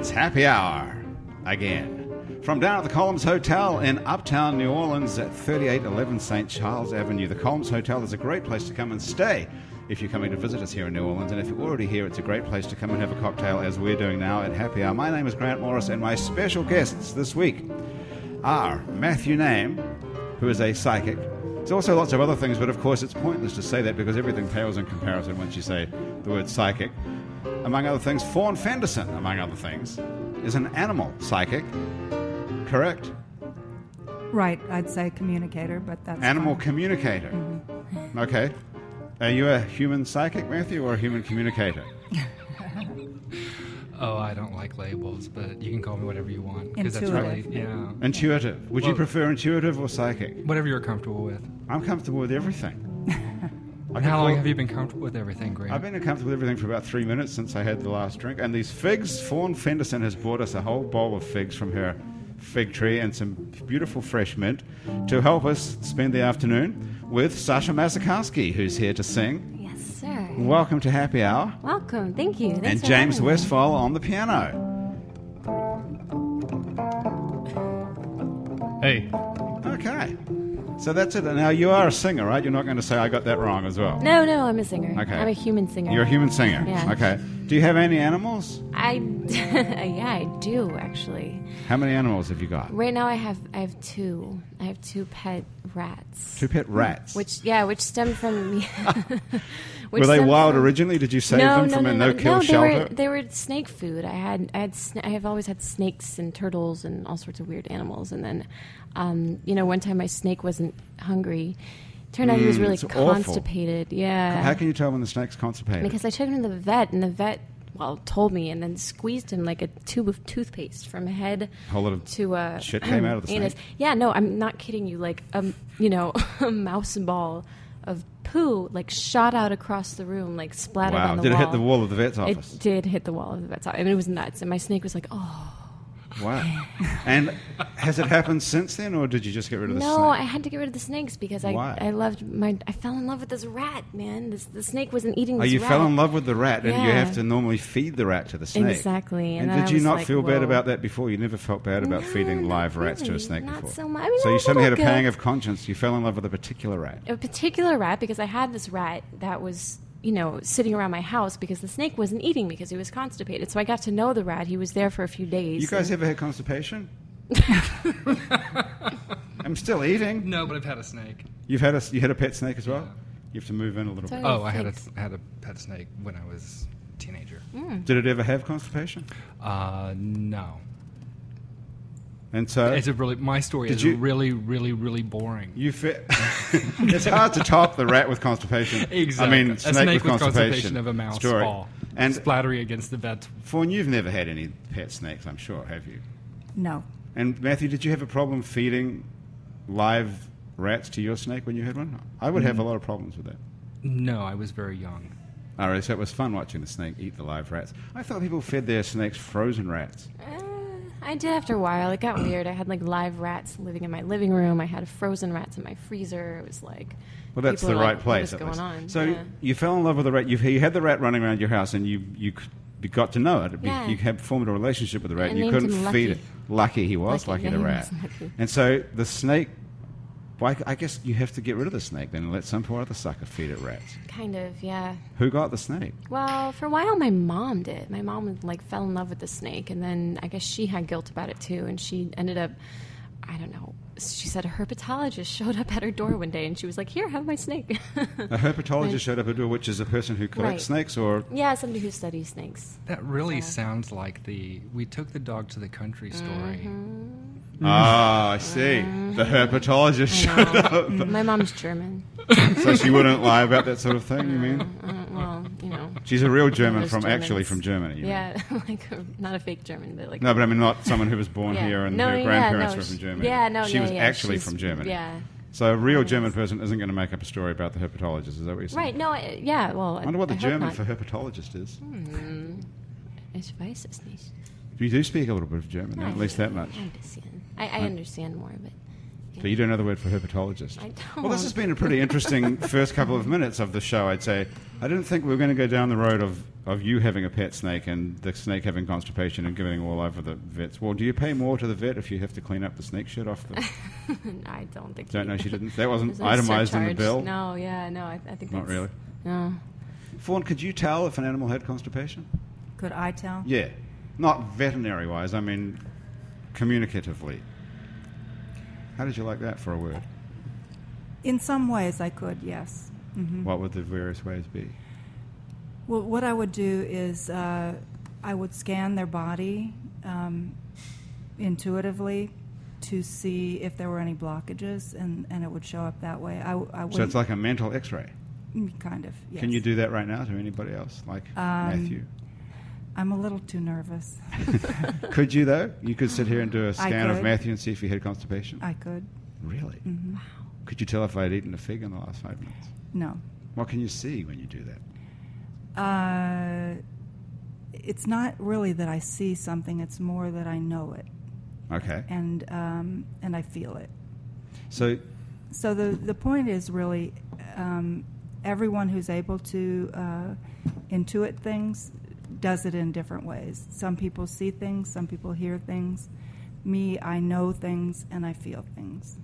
It's happy hour again. From down at the Columns Hotel in uptown New Orleans at 3811 St. Charles Avenue. The Columns Hotel is a great place to come and stay if you're coming to visit us here in New Orleans. And if you're already here, it's a great place to come and have a cocktail as we're doing now at happy hour. My name is Grant Morris, and my special guests this week are Matthew Name, who is a psychic. There's also lots of other things, but of course it's pointless to say that because everything pales in comparison once you say the word psychic. Among other things, Fawn Fenderson, among other things, is an animal psychic. Correct? Right, I'd say communicator, but that's Animal fine. communicator. Mm-hmm. Okay. Are you a human psychic, Matthew, or a human communicator? Oh, I don't like labels, but you can call me whatever you want. Because that's really, yeah. Intuitive. Would you prefer intuitive or psychic? Whatever you're comfortable with. I'm comfortable with everything. I And how long have you been comfortable with everything, Grant? I've been comfortable with everything for about three minutes since I had the last drink. And these figs, Fawn Fenderson has brought us a whole bowl of figs from her fig tree and some beautiful fresh mint to help us spend the afternoon with Sasha Masakowski, who's here to sing. Yes, sir. Welcome to Happy Hour. Welcome. Thank you. Thanks and James. Westfall on the piano. hey, Okay. So that's it. Now, you are a singer, right? You're not going to say I got that wrong as well. No, no, I'm a singer. Okay. I'm a human singer. You're a human singer. Yeah. Okay. Do you have any animals? I, yeah, I do actually. How many animals have you got? Right now, I have I have two. I have two pet rats. Two pet rats. Which yeah, which stem from me. Were they wild from- originally? Did you save no, them no, from no, a no, no-kill no, shelter? They were, they were snake food. I had I had sna- I have always had snakes and turtles and all sorts of weird animals. And then, um, you know, one time my snake wasn't hungry. Turned out he was Mm, really it's awful. constipated. Yeah. How can you tell when the snake's constipated? Because I took him to the vet, and the vet, well, told me, and then squeezed him like a tube of toothpaste from head Whole lot of to uh, shit came out of the anus. snake? Yeah, no, I'm not kidding you. Like, um, you know, a mouse ball of poo like shot out across the room, like splattered wow. on the Did wall. it hit the wall of the vet's office? It did hit the wall of the vet's office. I mean, it was nuts, and my snake was like, "Oh Wow. and has it happened since then, or did you just get rid of the no!" snake? I had to get rid of the snakes because I Why? I loved my I fell in love with this rat, man. This the snake wasn't eating. Oh, you rat. fell in love with the rat, and you have to normally feed the rat to the snake. Exactly, And, and did you not like, feel bad about that before? You never felt bad about No, feeding live rats to a really. snake Not before. so much. I mean, so you suddenly had a little pang of conscience. You fell in love with a particular rat. a particular rat because I had this rat that was, you know, sitting around my house because the snake wasn't eating because he was constipated. So I got to know the rat. He was there for a few days. You guys ever had constipation? I'm still eating. no, but I've had a snake. You've had a you had a pet snake as well. You have to move in a little Sorry. bit. Oh, I had a, had a pet snake when I was a teenager. Did it ever have constipation? Uh, no. And so It's a really my story is you- really, really, really boring. you fit. it's hard to top the rat with constipation. Exactly. I mean, a snake, snake with with constipation. of a mouse story. paw, And splattery against the vet. Fawn, you've never had any pet snakes, I'm sure, have you? No. And Matthew, did you have a problem feeding live rats to your snake when you had one? I would have Mm. a lot of problems with that. No, I was very young. All right, so it was fun watching the snake eat the live rats. I thought people fed their snakes frozen rats. I did after a while. It got weird. I had like live rats living in my living room. I had frozen rats in my freezer. It was like. Well, that's the right like, place. What at going on? So Yeah. you fell in love with the rat. You, you had the rat running around your house, and you you, you got to know it. You- Yeah. You had formed a relationship with the rat. And you couldn't feed Lucky. it. Lucky he was, Lucky, lucky, the rat. lucky. And so the snake. Well, I I guess you have to get rid of the snake then and let some poor other sucker feed it rats. Kind of, yeah. Who got the snake? Well, for a while, my mom did. My mom like fell in love with the snake, and then I guess she had guilt about it too, and she ended up, I don't know. She said a herpetologist showed up at her door one day, and she was like, "Here, have my snake." A herpetologist showed up at her door, which is a person who collects Right. snakes, or yeah, somebody who studies snakes. That really Yeah. sounds like the we took the dog to the country story. Mm-hmm. Ah, I see. The herpetologist showed up, my mom's German. so she wouldn't lie about that sort of thing. You mean? Uh, well, you know. She's a real German those from actually from Germany. you mean? Yeah, like not a fake German, but like No, but I mean not someone who was born Yeah. here and No, her yeah, grandparents no, were from she- Germany. yeah, no, she yeah, was yeah, actually she's- from Germany. yeah. So a real. German person isn't going to make up a story about the herpetologist. Is that what you're saying? Right? No, I, yeah. Well, I wonder what the German for herpetologist is. Hmm. Ich weiß es nicht. You do speak a little bit of German, at least that much. Ein bisschen. I, I understand more of it. So you don't know the word for herpetologist? I Well, this has been a pretty interesting first couple of minutes of the show, I'd say. I didn't think we were going to go down the road of, of you having a pet snake and the snake having constipation and giving all over the vets. Well, do you pay more to the vet if you have to clean up the snake shit off the... I don't think. So. Don't know she didn't. That wasn't There's no itemized in the bill? No, yeah, no. I, I think Not that's- really. No. Fawn, could you tell if an animal had constipation? Could I tell? Yeah. Not veterinary wise, I mean communicatively. How did you like that for a word? In some ways, I could. Yes. hmm What would the various ways be? Well, what I would do is uh, I would scan their body um, intuitively to see if there were any blockages, and, and it would show up that way. I, I would So it's like a mental x ray. kind of. Yes. Can you do that right now to anybody else, like Um, Matthew? I'm a little too nervous. Could you, though? You could sit here and do a scan of. Matthew and see if he had constipation? I could. really? hmm Could you tell if I'd eaten a fig in the last five minutes? No. What can you see when you do that? Uh, it's not really that I see something; it's more that I know it, Okay. and um, and I feel it. So, So the the point is really, um, everyone who's able to uh, intuit things does it in different ways. Some people see things, some people hear things. Me, I know things and I feel things.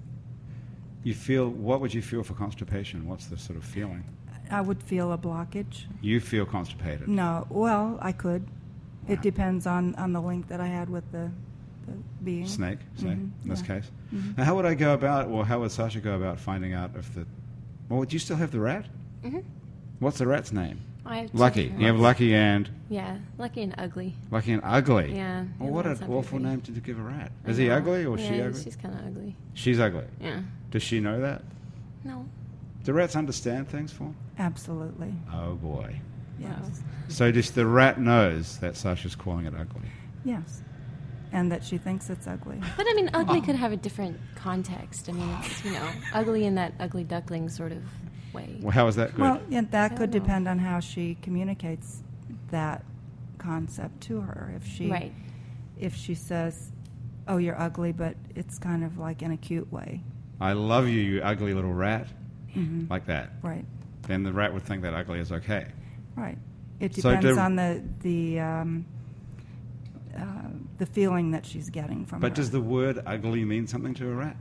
you feel, what would you feel for constipation? What's the sort of feeling? I would feel a blockage. You feel constipated. No, well, I could. Wow. It depends on, on the link that I had with the, the being. Snake, say, Mhm, in this yeah. case. Mhm. Now, how would I go about, or how would Sasha go about finding out if the. Well, do you still have the rat? Mm-hmm. What's the rat's name? I have Lucky. different You have. Lucky and Yeah, lucky and ugly. Lucky and Ugly. Yeah. Well, what an awful pretty. name to give a rat. Is he ugly or is yeah, she ugly? She's kind of ugly. She's ugly. Yeah. Does she know that? No. Do rats understand things for? Absolutely. Oh boy. Yes. So just the rat knows that Sasha's calling it ugly. Yes. And that she thinks it's ugly. But I mean, ugly ah. could have a different context. I mean, it's, you know, ugly in that ugly duckling sort of way. Well, how is that good? Well, yeah, that could know. depend on how she communicates that concept to her. If she Right. if she says, "Oh, you're ugly," but it's kind of like in a cute way. I love you, you ugly little rat. hmm Like that. Right. Then the rat would think that ugly is okay. Right. It So depends do- on the the um, uh, the feeling that she's getting from it. But her. does the word ugly mean something to a rat?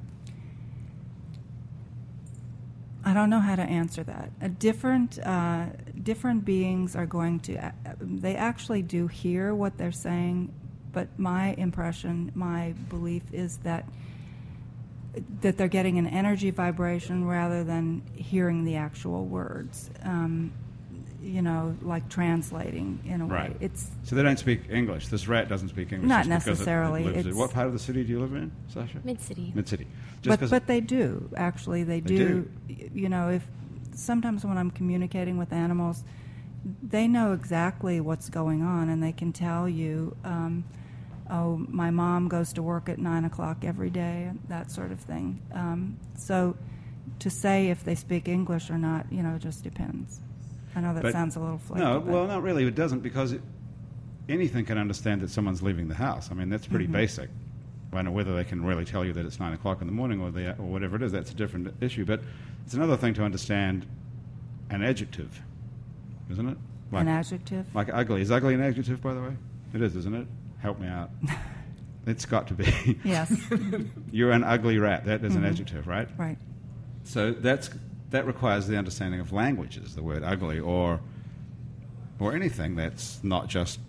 I don't know how to answer that. A different uh, different beings are going to. Uh, they actually do hear what they're saying, but my impression, my belief is that that they're getting an energy vibration rather than hearing the actual words. Um, you know, like translating in a way. Right. It's So they don't speak English. This rat doesn't speak English. Not just because it- it necessarily. lives in- It's- what part of the city do you live in, Sasha? Mid city. Mid city. but but they do actually they, They do, Y- you know if sometimes when i'm communicating with animals they know exactly what's going on and they can tell you um, oh my mom goes to work at nine o'clock every day and that sort of thing um, so to say if they speak english or not you know it just depends i know that But- sounds a little flaky No, but- well, not really. It doesn't because it, anything can understand that someone's leaving the house. I mean, that's pretty Mhm. basic. I know whether they can really tell you that it's nine o'clock in the morning or, they, or whatever it is. That's a different issue. But it's another thing to understand an adjective, isn't it? Like, an adjective like ugly. Is ugly an adjective, by the way? It is, isn't it? Help me out. it's got to be. yes You're an ugly rat. That is an Mhm. adjective, right? right So that's that requires the understanding of languages, the word ugly, or or anything that's not just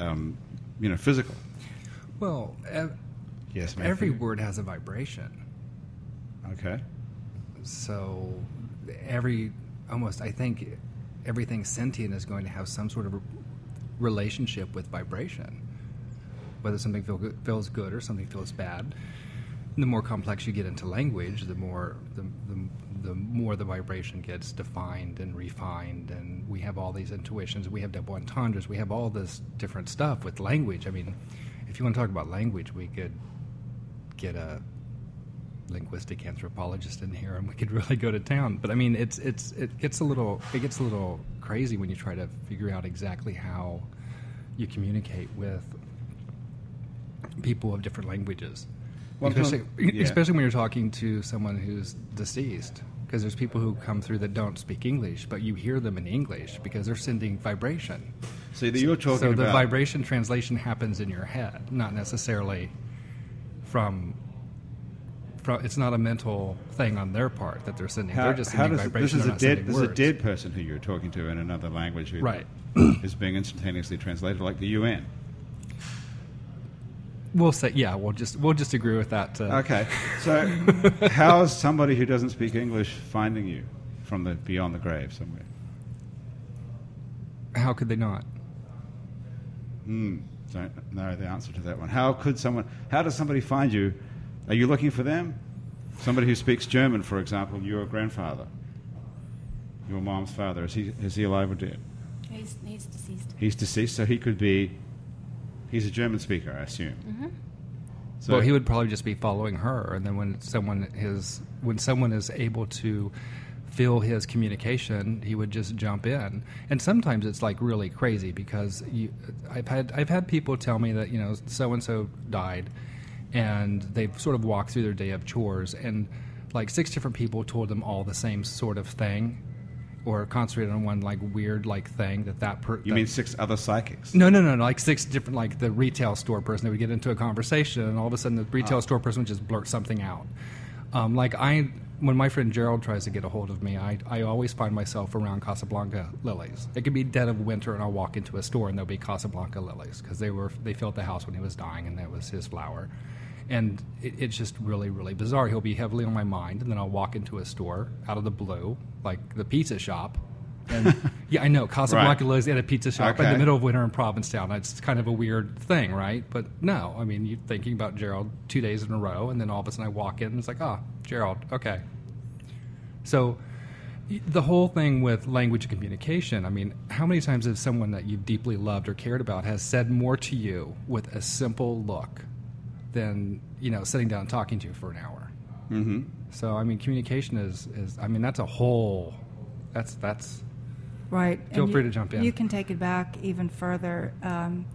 um, you know physical. Well, ev- Yes, every word has a vibration. Okay. So every almost I think everything sentient is going to have some sort of a relationship with vibration. Whether something feel good, feels good or something feels bad. The more complex you get into language, the more the, the, the more the vibration gets defined and refined, and we have all these intuitions. We have double entendres. We have all this different stuff with language. I mean, if you want to talk about language, we could get a linguistic anthropologist in here and we could really go to town but i mean it's it's it gets a little it gets a little crazy when you try to figure out exactly how you communicate with people of different languages Well, especially, yeah. especially when you're talking to someone who's deceased. Because there's people who come through that don't speak English, but you hear them in English because they're sending vibration. See, that you're talking so the about vibration translation happens in your head, not necessarily from. From, it's not a mental thing on their part that they're sending. How, they're just sending does, vibration. this is a dead this is a dead person who you're talking to in another language who Right. is being instantaneously translated like the UN. We'll say, yeah. We'll just we'll just agree with that. Uh, Okay, so how is somebody who doesn't speak English finding you from the beyond the grave somewhere? How could they not? Hmm. Don't know the answer to that one. How could someone? How does somebody find you? Are you looking for them? Somebody who speaks German, for example, your grandfather, your mom's father. Is he is he alive or dead? He's, he's deceased. He's deceased, so he could be. He's a German speaker, I assume. Mm-hmm. So well, he would probably just be following her, and then when someone is when someone is able to feel his communication, he would just jump in. And sometimes it's like really crazy because you, I've had I've had people tell me that you know so and so died, and they've sort of walked through their day of chores, and like six different people told them all the same sort of thing, or concentrated on one like weird like thing that that per- You that- mean six other psychics? no, no, no, no. Like six different, like the retail store person. They would get into a conversation, and all of a sudden, the retail store person would just blurt something out. Um, like I, when my friend Gerald tries to get a hold of me, I, I always find myself around Casablanca lilies. It could be dead of winter, and I'll walk into a store, and there'll be Casablanca lilies because they were they filled the house when he was dying, and that was his flower. And it, it's just really, really bizarre. He'll be heavily on my mind, and then I'll walk into a store out of the blue, like the pizza shop. And yeah, I know Casablanca Right. lilies at a pizza shop in the middle of winter in Provincetown. It's kind of a weird thing, right? But no, I mean, you're thinking about Gerald two days in a row, and then all of a sudden I walk in and it's like, ah, Gerald, okay. So the whole thing with language and communication, I mean, how many times has someone that you've deeply loved or cared about has said more to you with a simple look than, you know, sitting down and talking to you for an hour? Mm-hmm. So, I mean, communication is, is I mean, that's a whole, that's, that's, Right. Feel and free you- to jump in. You can take it back even further. Um,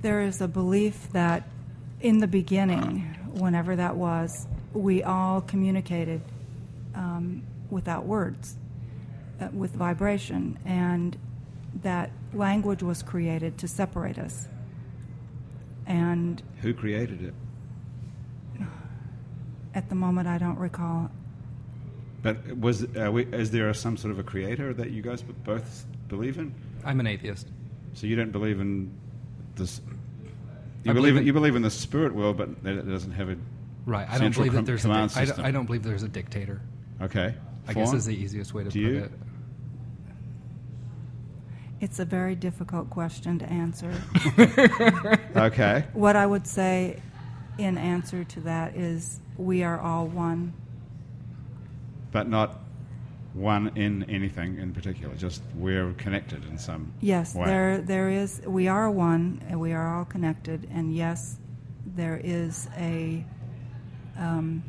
there is a belief that in the beginning, whenever that was, we all communicated um, without words, uh, with vibration, and that language was created to separate us. And Who created it? at the moment, I don't recall. But was uh, we, is there some sort of a creator that you guys both believe in? I'm an atheist. So you don't believe in this. You I believe, believe in, in- you believe in the spirit world, but that it doesn't have a Right. I don't believe com- that there's a command dic- I, don't. I don't believe there's a dictator. okay. I guess is the easiest way to Do put you? it. It's a very difficult question to answer. okay. What I would say in answer to that is we are all one. But not one in anything in particular. Just we're connected in some Yes, way. there there is we are one and we are all connected and yes, there is a um,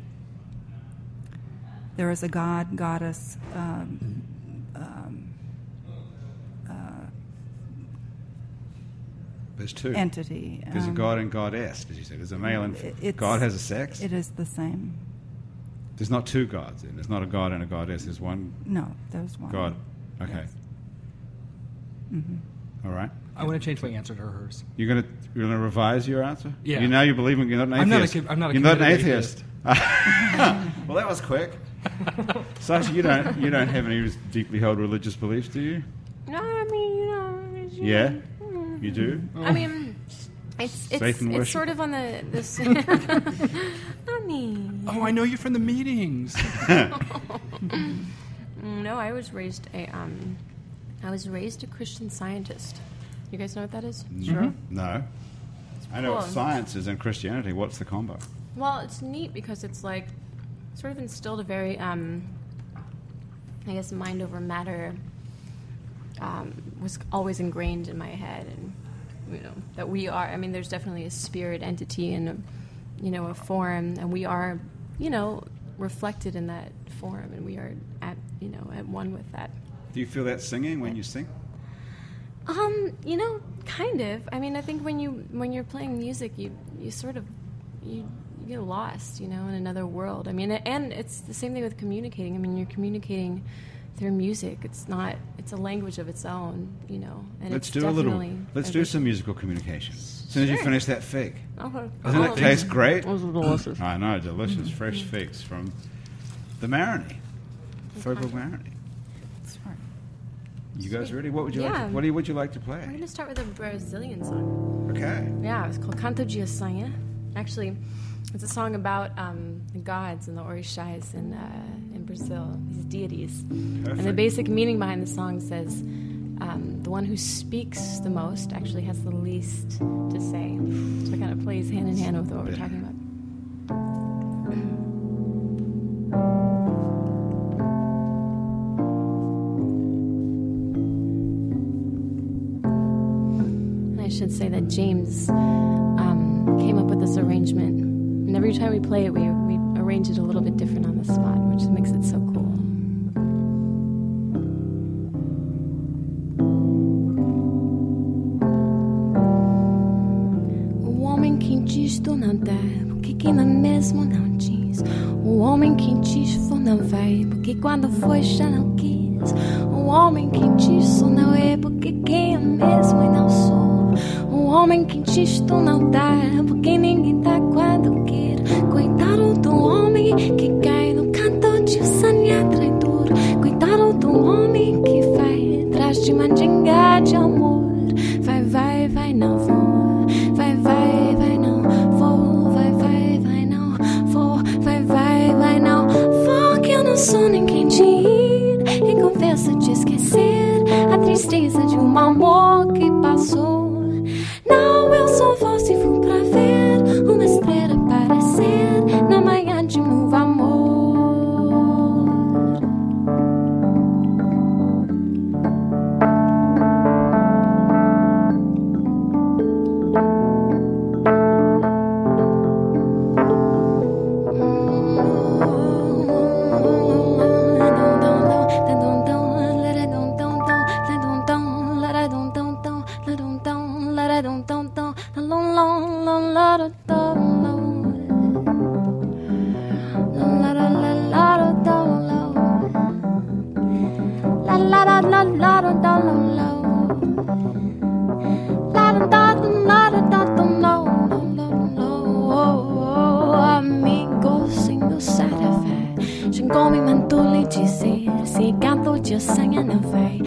there is a God, goddess, um, um, There's two. entity. There's a um, god and goddess, did you say? There's a male and it- God has a sex. It is the same. There's not two gods. Then. There's not a god and a goddess. There's one No, there's one. god. Okay. Yes. Mhm. All right. I want to change my answer to hers. You're gonna you're gonna revise your answer. Yeah. You now you believe in, you're not an atheist. I'm not a atheist. co- I'm not a you're not an committed atheist. well, that was quick. Sasha, you don't you don't have any deeply held religious beliefs, do you? No, I mean, you know. it's- Yeah. You do. I mean, it's it's, it's sort of on the this. I mean, Oh, I know you from the meetings. no, I was raised a um, I was raised a Christian scientist. You guys know what that is? Sure. No. I know what science is and Christianity. What's the combo? Well, it's neat because it's like sort of instilled a very, um, I guess, mind over matter um, was always ingrained in my head, and you know that we are. I mean, there's definitely a spirit entity and a, you know a form, and we are, you know, reflected in that form, and we are at you know at one with that. Do you feel that singing when you sing? Um, you know, kind of. I mean, I think when you when you're playing music, you you sort of you, you get lost, you know, in another world. I mean, and it's the same thing with communicating. I mean, you're communicating through music. It's not. It's a language of its own, you know. And Let's it's do a little. definitely Let's a do some musical communication. As soon as you finish that fig. Okay. Doesn't it oh. taste great? Those are delicious. I know, delicious mm-hmm. fresh figs from the Marigny, Faubourg Marigny. That's right. You guys ready? What would you like? Yeah. To, what do you, would you like to play? I'm going to start with a Brazilian song. Okay. Yeah, it's called Canto de Ossanha. Actually, it's a song about um, the gods and the orishas in, uh, in Brazil, these deities. And the basic meaning behind the song says um, the one who speaks the most actually has the least to say. So it kind of plays hand in hand with what we're talking about. And I should say that James um, came up with this arrangement. And every time we play it, we, we arrange it a little bit different on the spot, which makes it so cool. O homem dá, porque que não mesmo não diz? O homem que diz for não vai, porque quando foi já não quis. O homem que diz não é, porque quem é mesmo e não sou. O homem que diz tu não dá, dum dum dum long long long la da da la la chegou me mandou lhe dizer se gato de sangue não vai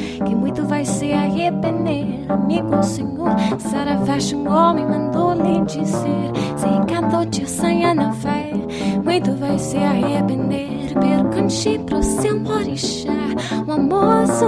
muito vai se arrepender Amigo, senhor. Saravá Chegou me mandou lhe dizer Se canto de sanha não vai. Muito vai se arrepender Pergunte pro seu orixá O amor só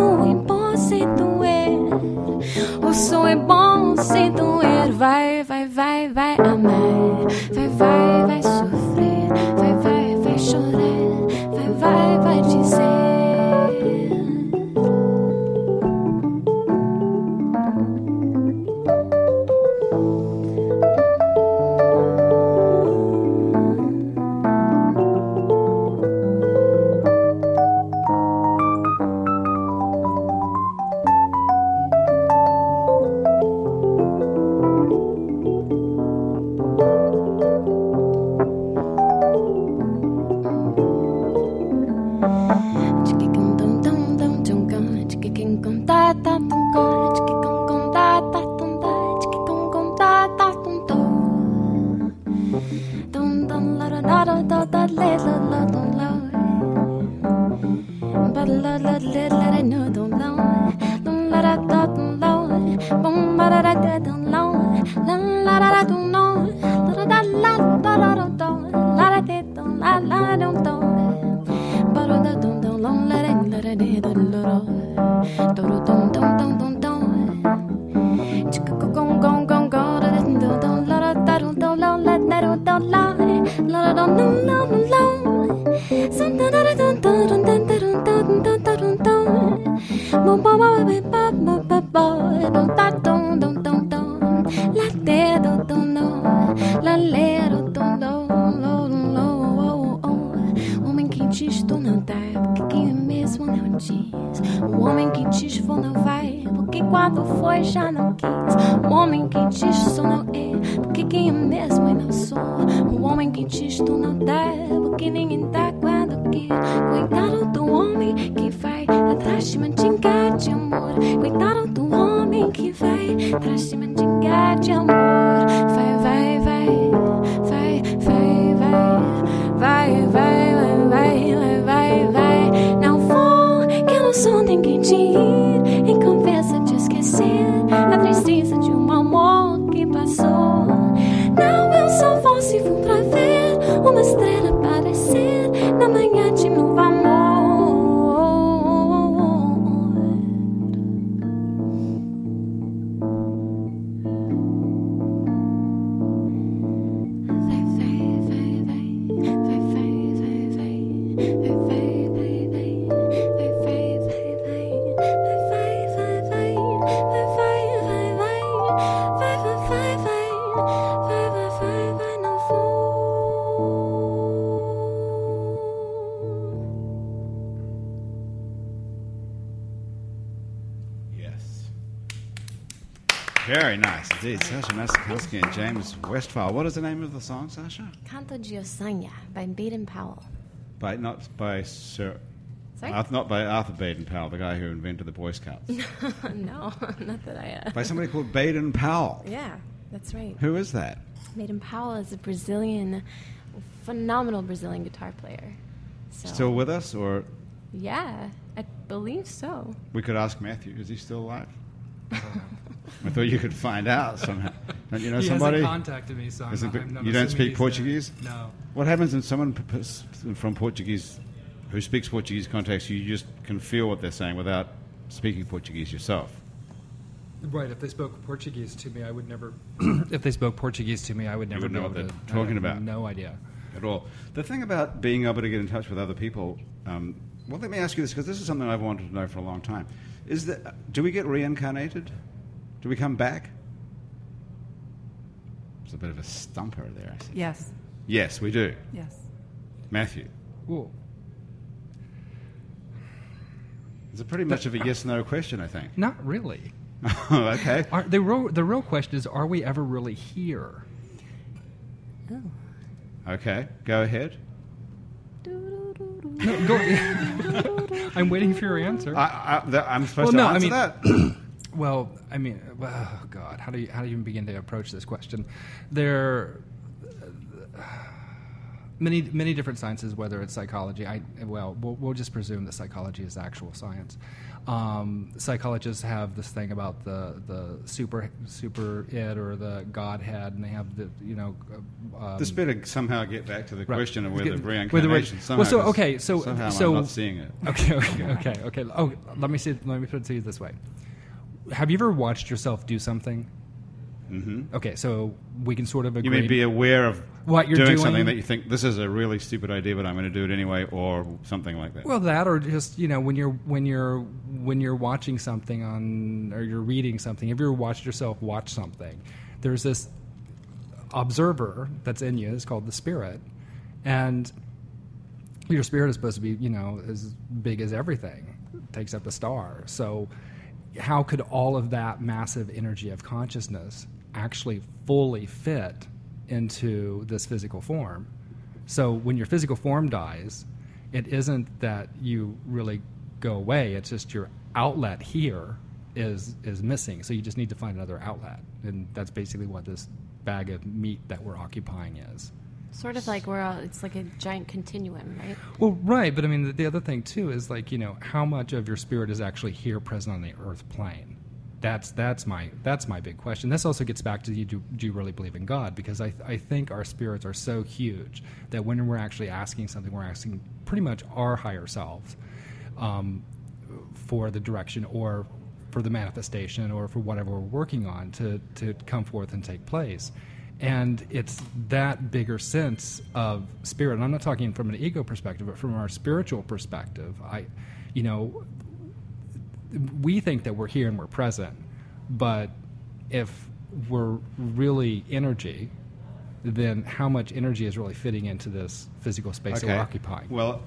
What is the name of the song, Sasha? Canto de Ossanha by Baden Powell. By not by Sir. Sorry? Arth- not by Arthur Baden Powell, the guy who invented the Boy Scouts. no, not that I. Uh, by somebody called Baden Powell. yeah, that's right. Who is that? Baden Powell is a Brazilian, phenomenal Brazilian guitar player. So, Still with us, or Yeah, I believe so. we could ask Matthew. Is he still alive? I thought you could find out somehow. Don't you know he somebody? hasn't contacted me, so I'm not, I'm not you don't speak Portuguese? There. No. What happens when someone from Portuguese, who speaks Portuguese, contacts you? You just can feel what they're saying without speaking Portuguese yourself. Right. If they spoke Portuguese to me, I would never. if they spoke Portuguese to me, I would never know what they're to- talking about. No idea. at all. The thing about being able to get in touch with other people, um, well, let me ask you this because this is something I've wanted to know for a long time. Is that do we get reincarnated? Do we come back? It's a bit of a stumper there. I see. Yes, Yes, we do. yes. Matthew, Well, it's a pretty much of a yes/no question, I think. not really. Oh, okay. Are, the real the real question is: Are we ever really here? Oh. Okay. Go ahead. No, go. I'm waiting for your answer. I, I, I'm supposed Well, to no, I answer mean- that. Well, I mean, oh God, how do you how do you even begin to approach this question? There, many many different sciences, whether it's psychology. I well, we'll, we'll just presume that psychology is actual science. Um, psychologists have this thing about the the super super id or the godhead, and they have the you know. Um, this better somehow get back to the Right. question of whether get- reincarnation. whether somehow, well, so, okay, so- somehow so- I'm not seeing it. Okay, okay, okay, okay. Oh, let me see. Let me put it to you this way: Have you ever watched yourself do something? Mm-hmm. Okay, so we can sort of agree. You mean be aware of What you're doing, doing? something that you think this is a really stupid idea, but I'm going to do it anyway, or something like that. Well, that or just you know when you're when you're when you're watching something on or you're reading something. Have you ever watched yourself watch something? There's this observer that's in you. It's called the spirit, and your spirit is supposed to be you know as big as everything. It takes up a star. So, how could all of that massive energy of consciousness actually fully fit into this physical form? So when your physical form dies, it isn't that you really go away. It's just your outlet here is is missing. So you just need to find another outlet, and that's basically what this bag of meat that we're occupying is. Sort of like we're all, it's like a giant continuum, right? Well, right, but I mean the, the other thing too is like you know how much of your spirit is actually here, present on the earth plane. That's that's my that's my big question. This also gets back to you do, do you really believe in God? Because I I think our spirits are so huge that when we're actually asking something, we're asking pretty much our higher selves um, for the direction or for the manifestation or for whatever we're working on to to come forth and take place. And it's that bigger sense of spirit. And I'm not talking from an ego perspective, but from our spiritual perspective. I, you know, we think that we're here and we're present, but if we're really energy, then how much energy is really fitting into this physical space that we're occupying? Well,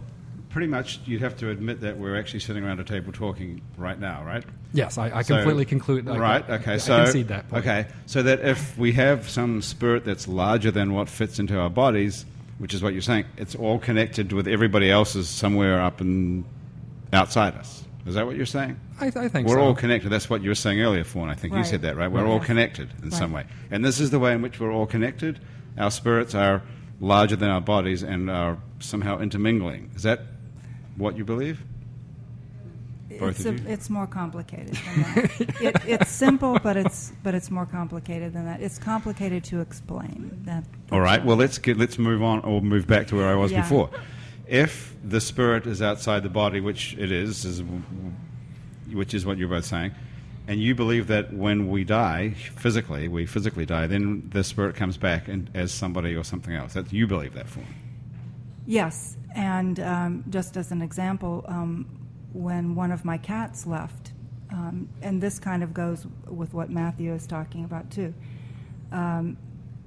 pretty much you'd have to admit that we're actually sitting around a table talking right now, right? yes, I, I So- completely conclude. I- right. I, Okay. I so concede that. Point. okay. So that if we have some spirit that's larger than what fits into our bodies, which is what you're saying. It's all connected with everybody else's somewhere up and outside us. Is that what you're saying? I, I think We're so. all connected. That's what you were saying earlier, Fawn. I think you said that, right? We're Right. all connected in some way. And this is the way in which we're all connected. Our spirits are larger than our bodies and are somehow intermingling. Is that what you believe? Both it's, a- it's more complicated than that. it, it's simple, but it's but it's more complicated than that. It's complicated to explain. That. All right. Well, let's get, let's move on or move back to where I was Yeah. before. If the spirit is outside the body, which it is, is which is what you're both saying, and you believe that when we die physically, we physically die, then the spirit comes back and as somebody or something else. That you believe that for. Yes, and um, just as an example, um, when one of my cats left, um, and this kind of goes with what Matthew is talking about too, um,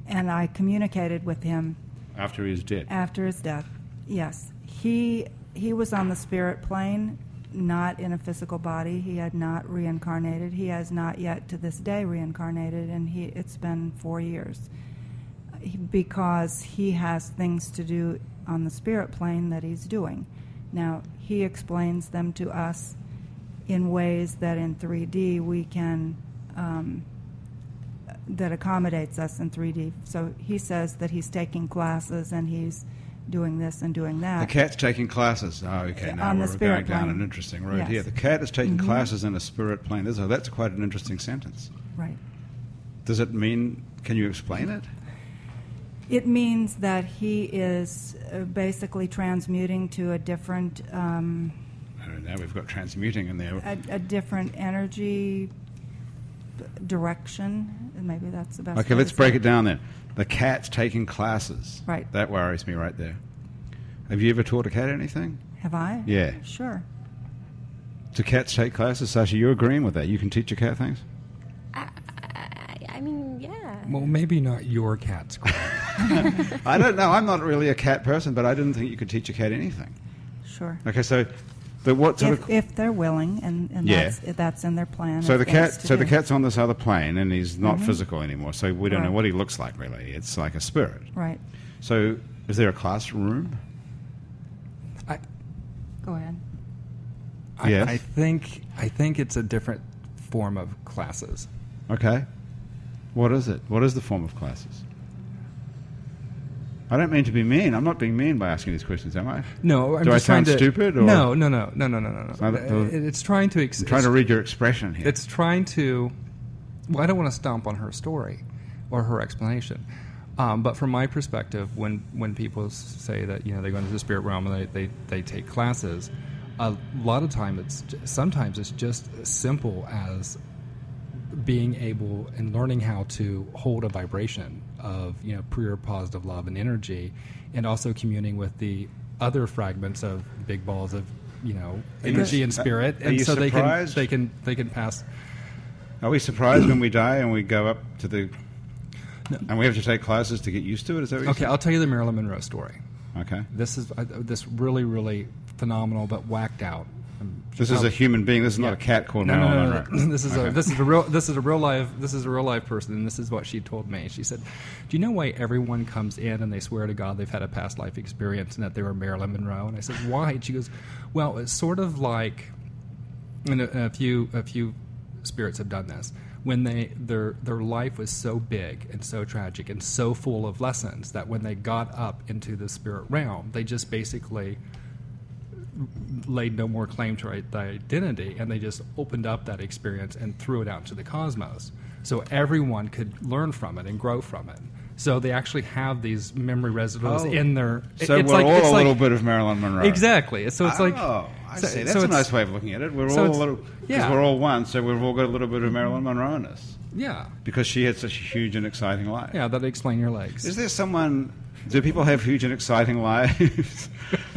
and I communicated with him After he's dead. after his death. Yes, he he was on the spirit plane, not in a physical body. He had not reincarnated. He has not yet to this day reincarnated, and he it's been four years because he has things to do on the spirit plane that he's doing. Now he explains them to us in ways that in 3D we can. Um, that accommodates us in 3D. So he says that he's taking classes and he's doing this and doing that. The cat's taking classes. Oh, okay. Now On we're going down plane. an interesting road Yes. here. The cat is taking Mhm. classes in a spirit plane. That's quite an interesting sentence. Right. Does it mean? Can you explain it? It means that he is uh, basically transmuting to a different um, I don't know. We've got transmuting in there. a, a different energy direction. Maybe that's the best. Okay, let's break say it down then. The cat's taking classes. Right. That worries me right there. Have you ever taught a cat anything? Have I? Yeah. Sure. Do cats take classes? Sasha, you're agreeing with that? You can teach a cat things? I, I, I mean, yeah. Well, maybe not your cat's Greg. I don't know. I'm not really a cat person, but I didn't think you could teach a cat anything. Sure. Okay, so the what sort If, of if they're willing, and, and Yeah. that's, that's in their plan. so the cat to so the cat's on this other plane and he's not Mhm. physical anymore. So we don't know what he looks like really. It's like a spirit. Right. So is there a classroom? I, Go ahead. I, Yes. I think I think it's a different form of classes. Okay. What is it? What is the form of classes? I don't mean to be mean. I'm not being mean by asking these questions, am I? No, I'm Do I sound to, stupid, or- No, no, no, no, no, no, no. not- no. It- it's trying to. Ex- I'm trying to read your expression here. It's trying to. Well, I don't want to stomp on her story or her explanation. Um, but from my perspective, when, when people say that you know they go into the spirit realm and they, they, they take classes, a lot of time it's sometimes it's just as simple as being able and learning how to hold a vibration of you know pure positive love and energy, and also communing with the other fragments of big balls of you know energy and spirit, and so they can surprised? they can they can pass. Are we surprised when we die and we go up to the. And we have to take classes to get used to it? Is that what you're Okay, I'll tell you the Marilyn Monroe story. Okay. This is uh, this really really phenomenal but whacked out. Um, This is a human being. This is not a cat called no, no, no, Monroe. no. This is a this is a real this is a real live this is a real live person, and this is what she told me. She said, "Do you know why everyone comes in and they swear to God they've had a past life experience and that they were Marilyn Monroe?" And I said, "Why?" And she goes, "Well, it's sort of like, and a, a few a few spirits have done this." When they their their life was so big and so tragic and so full of lessons that when they got up into the spirit realm, they just basically laid no more claim to identity and they just opened up that experience and threw it out into the cosmos so everyone could learn from it and grow from it so they actually have these memory residuals Oh. in their So it's we're like, all it's a like- little bit of Marilyn Monroe. exactly so it's like oh, I so- see. so That's a nice way of looking at it. We're so all a little because yeah. we're all one, so we've all got a little bit of mm-hmm. Marilyn Monroe in us yeah because she had such a huge and exciting life. yeah that explain your legs Is there someone? Do people have huge and exciting lives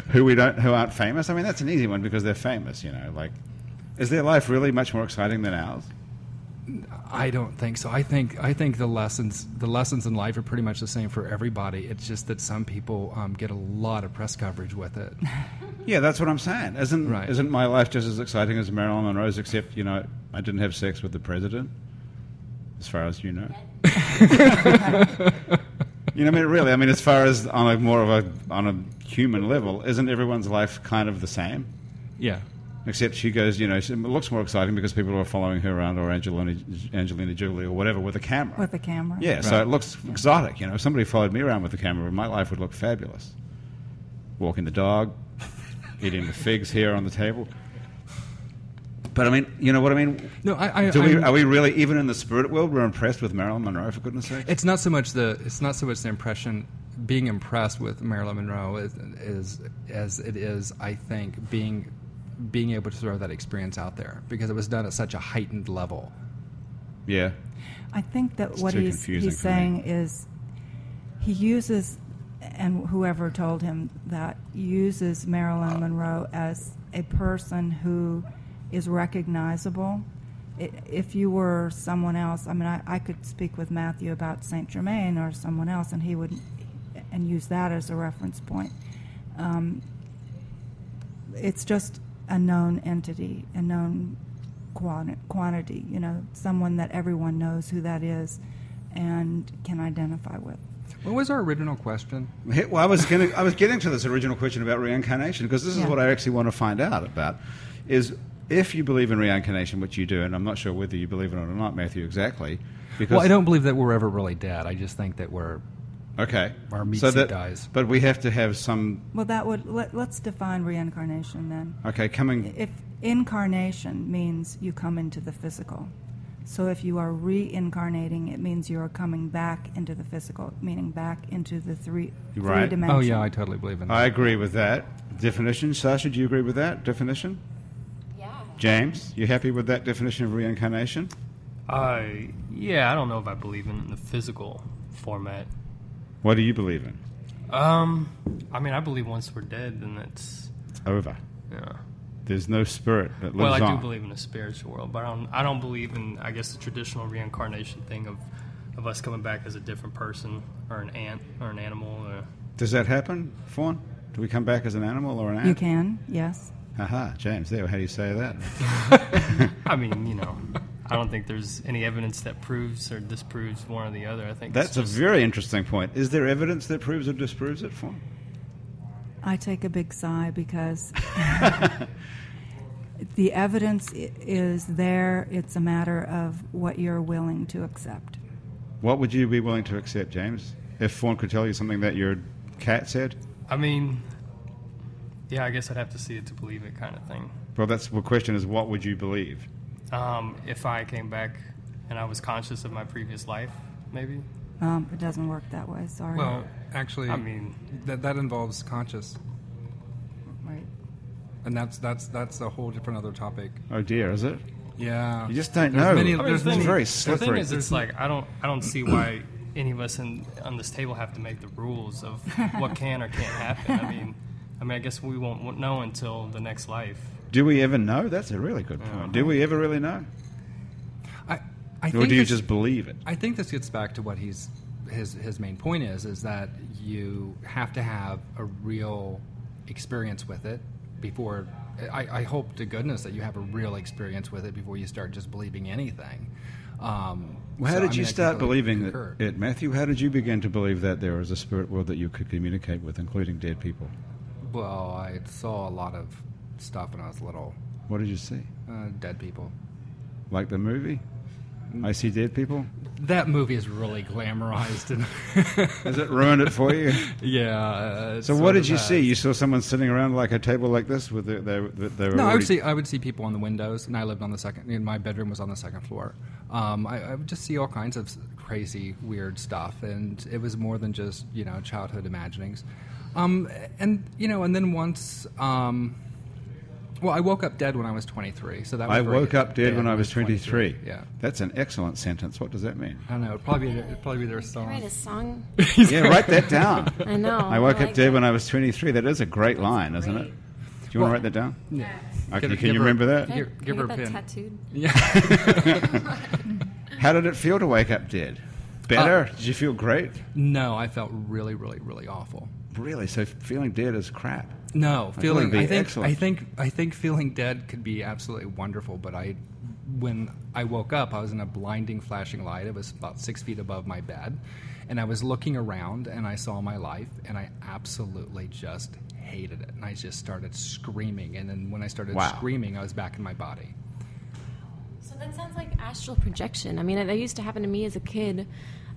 who we don't who aren't famous? I mean, that's an easy one because they're famous. You know, like is their life really much more exciting than ours? I don't think so. I think I think the lessons the lessons in life are pretty much the same for everybody. It's just that some people um, get a lot of press coverage with it. Yeah, that's what I'm saying. Isn't Right. isn't my life just as exciting as Marilyn Monroe's? Except you know, I didn't have sex with the president, as far as you know. You know, I mean, really, I mean, as far as on a more of a on a human level, isn't everyone's life kind of the same? Yeah. Except she goes, you know, it looks more exciting because people are following her around, or Angelina, Angelina Jolie, or whatever, with a camera. With a camera. yeah, so it looks exotic. You know, if somebody followed me around with a camera, my life would look fabulous. Walking the dog, eating the figs here on the table. But I mean, you know what I mean? No, I. I, Do we, are we really, even in the spirit world, we're impressed with Marilyn Monroe, for goodness sake? It's not so much the it's not so much the impression being impressed with Marilyn Monroe is, is as it is I think being being able to throw that experience out there because it was done at such a heightened level. Yeah. I think that It's what too he's, he's for me. saying is he uses, and whoever told him that, uses Marilyn uh. Monroe as a person who is recognizable. If you were someone else, I mean, I, I could speak with Matthew about Saint Germain or someone else, and he would, and use that as a reference point. Um, it's just a known entity, a known quanti- quantity, you know, someone that everyone knows who that is and can identify with. What was our original question? Well, I was getting, I was getting to this original question about reincarnation because this is Yeah. what I actually want to find out about. Is if you believe in reincarnation, which you do, and I'm not sure whether you believe in it or not, Matthew, exactly. Because Well, I don't believe that we're ever really dead. I just think that we're Okay. Our meat so that, dies. But we have to have some. Well, that would let, let's define reincarnation then. Okay, coming. If incarnation means you come into the physical, so if you are reincarnating, it means you are coming back into the physical, meaning back into the three Right. three dimension. Oh yeah, I totally believe in that. I agree with that definition. Sasha, do you agree with that definition? Yeah. James, you happy with that definition of reincarnation? Uh, yeah, I don't know if I believe in the physical format. What do you believe in? Um, I mean, I believe once we're dead, then it's It's over. yeah. There's no spirit that lives Well, I on. do believe in a spiritual world, but I don't. I don't believe in. I guess the traditional reincarnation thing of of us coming back as a different person or an ant or an animal. Or, Does that happen, Fawn? Do we come back as an animal or an ant? You can, yes. Aha, James, there. How do you say that? I mean, you know, I don't think there's any evidence that proves or disproves one or the other. I think That's it's a very interesting point. Is there evidence that proves or disproves it, Fawn? I take a big sigh because the evidence is there. It's a matter of what you're willing to accept. What would you be willing to accept, James? If Fawn could tell you something that your cat said? I mean, yeah, I guess I'd have to see it to believe it, kind of thing. Well, that's the question is what would you believe? Um, if I came back and I was conscious of my previous life, maybe. Um, it doesn't work that way. Sorry. well, actually, I mean- that that involves conscious, right. and that's that's that's a whole different other topic. Oh dear, is it? Yeah, You just don't There's know. many- I mean, there's it's many- very The thing is, it's like I don't, I don't see why any of us in, on this table have to make the rules of what can or can't happen. I mean, I mean, I guess we won't won't know until the next life. do we ever know? That's a really good point. Do we ever really know? I, I Or think do you just believe it? I think this gets back to what he's his his main point is is that you have to have a real experience with it before. I, I hope to goodness that you have a real experience with it before you start just believing anything. Um, Well, how so, did I you mean, I start completely believing concur. that it, Matthew? How did you begin to believe that there was a spirit world that you could communicate with, including dead people? Well, I saw a lot of stuff when I was little. What did you see? Uh, dead people. Like the movie? I see dead people. That movie is really glamorized, and Has it ruined it for you? yeah. Uh, So what did you has. see? You saw someone sitting around like a table like this with their, their, their No, I would see I would see people on the windows, and I lived on the second. And my bedroom was on the second floor. Um, I, I would just see all kinds of crazy, weird stuff, and it was more than just you know childhood imaginings. Um, and you know, and then once, um, well, I woke up dead when I was 23. So that was I very woke up dead when I was 23. Yeah, That's an excellent sentence. What does that mean? I don't know. It'd probably be, it'd probably be their Can I song. write a song? yeah, write that down. I know. I woke like up dead that. when I was 23. That is a great line, isn't it? Do you want to write that down? Yeah. Okay, Give- can give you her- remember that? Can I- Give- can give her get a that pin. tattooed? Yeah. How did it feel to wake up dead? Better? Uh, did you feel great? no, I felt really, really, really awful. Really? So feeling dead is crap. No, feeling. it'd I think. excellent. I think. I think feeling dead could be absolutely wonderful. But I, when I woke up, I was in a blinding, flashing light. It was about six feet above my bed, And I was looking around and I saw my life and I absolutely just hated it. And I just started screaming. And then when I started Wow. screaming, I was back in my body. So that sounds like astral projection. I mean, that used to happen to me as a kid.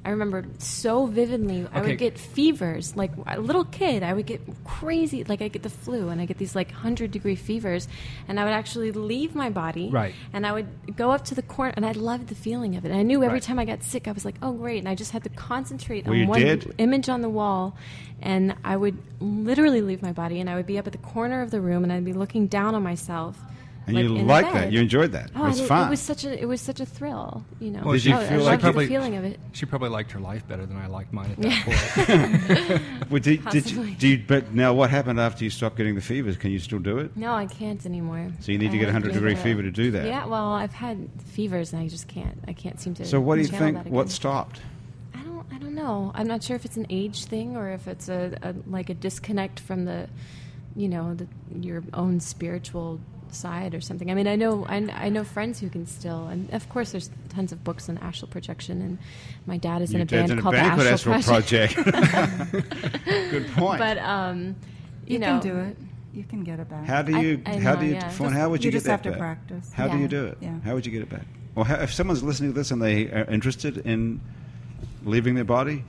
I remember so vividly. I would get fevers. Like a little kid, I would get crazy. Like I get the flu, and I get these like hundred degree fevers, and I would actually leave my body. Right. And I would go up to the corner, and I loved the feeling of it. And I knew every Right. time I got sick, I was like, "Oh, great!" And I just had to concentrate Were on one dead? image on the wall, and I would literally leave my body, and I would be up at the corner of the room, and I'd be looking down on myself. And like, you in liked that. You enjoyed that. Oh, it was fun. It was such a it was such a thrill, you know. Well, Did you Oh, feel loved like- the feeling of it? She probably liked her life better than I liked mine at that point. Well, did, did you, Possibly. do you, but now what happened after you stopped getting the fevers? Can you still do it? No, I can't anymore. So you need to get a 100 degree able fever to do that. Yeah, well, I've had fevers and I just can't. I can't seem to. So what do you think? What stopped? I don't. I don't know. I'm not sure if it's an age thing or if it's a, a like a disconnect from the, you know, the, your own spiritual side or something. I mean, I know I, I know friends who can still, and of course, there's tons of books on astral projection. And my dad is in Your a band in a called band the called Astral, Astral Project. Project. Good point. But um, you, You, know, can do it. You can get it back. how do you? I how know, do you? yeah. Fawn, Just- how would you, you get just that have to back? practice. How do you do it? Yeah. How would you get it back? Well, how, if someone's listening to this and they are interested in leaving their body,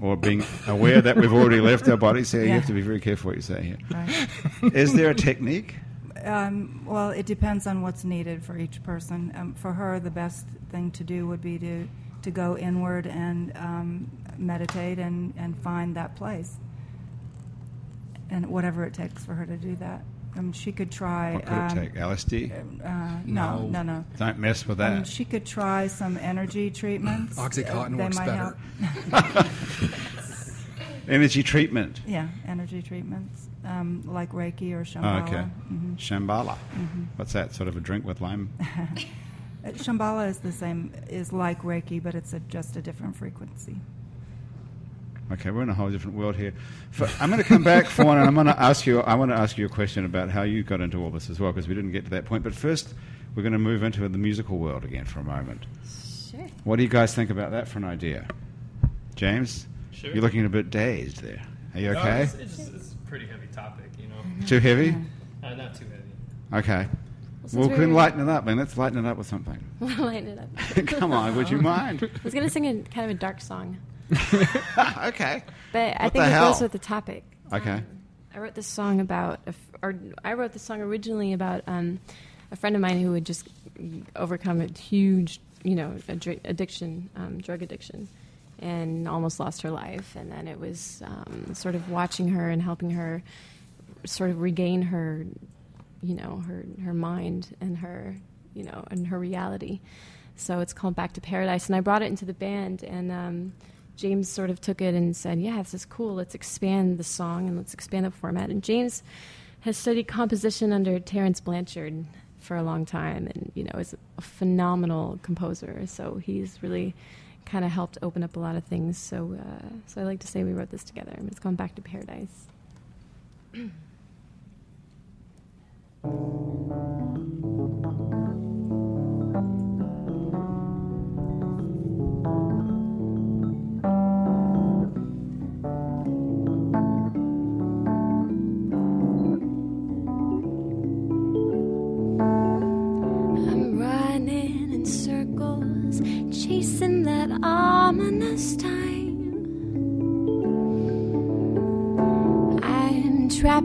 or being aware that we've already left our body, so you have to be very careful what you say here. Right. Is there a technique? Um, well, it depends on what's needed for each person. Um, for her, the best thing to do would be to, to go inward and um, meditate and, and find that place. And whatever it takes for her to do that. Um, she could try. What could um, it take? LSD? Uh, no, No. no, no. Don't mess with Um, that. she could try some energy treatments. Oxycontin they works better. Energy treatment. Yeah, energy treatments um, like Reiki or Oh, Shambhala. okay. Mhm. Shambhala. What's that? Sort of a drink with lime? Shambhala is the same, is like Reiki, but it's a, just a different frequency. Okay, we're in a whole different world here. For, I'm going to come back for one, and I'm going to ask you. I want to ask you a question about how you got into all this as well, because we didn't get to that point. But first, we're going to move into the musical world again for a moment. Sure. What do you guys think about that for an idea? James, Sure. you're looking a bit dazed there. Are you No, okay? it's, it's, it's a pretty heavy topic, you know. Too heavy? Uh, not too heavy. Okay. since Well, we can we're- lighten it up, man. Let's lighten it up with something. Lighten it up. Come on, would you mind? I was gonna sing a kind of a dark song, okay. but I What think the it hell? goes with the topic. Okay. I wrote this song about, a f or I wrote this song originally about um, a friend of mine who had just overcome a huge, you know, addri- addiction, um, drug addiction, and almost lost her life. And then it was um, sort of watching her and helping her sort of regain her, you know, her her mind and her, you know, and her reality. So it's called Back to Paradise, and I brought it into the band and. Um, James sort of took it and said, "Yeah, this is cool. Let's expand the song and let's expand the format." And James has studied composition under Terence Blanchard for a long time, and you know is a phenomenal composer. So he's really kind of helped open up a lot of things. So, uh, so I like to say we wrote this together. It's gone back to paradise.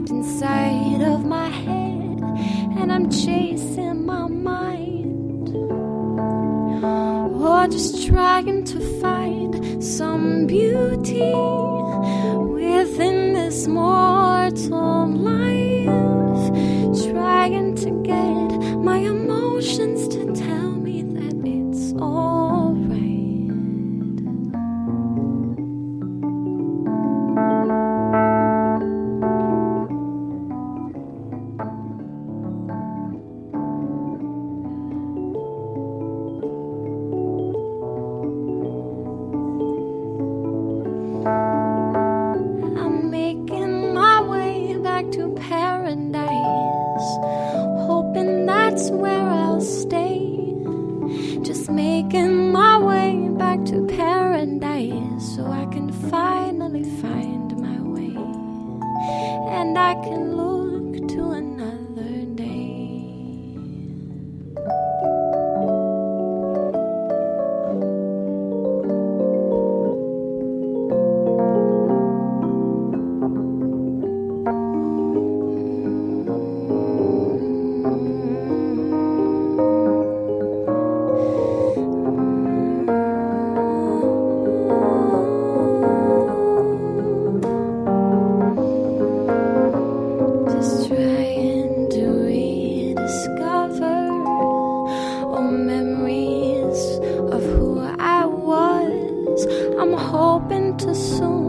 trapped inside of my head, and I'm chasing my mind. Or just trying to find some beauty within this mortal to soon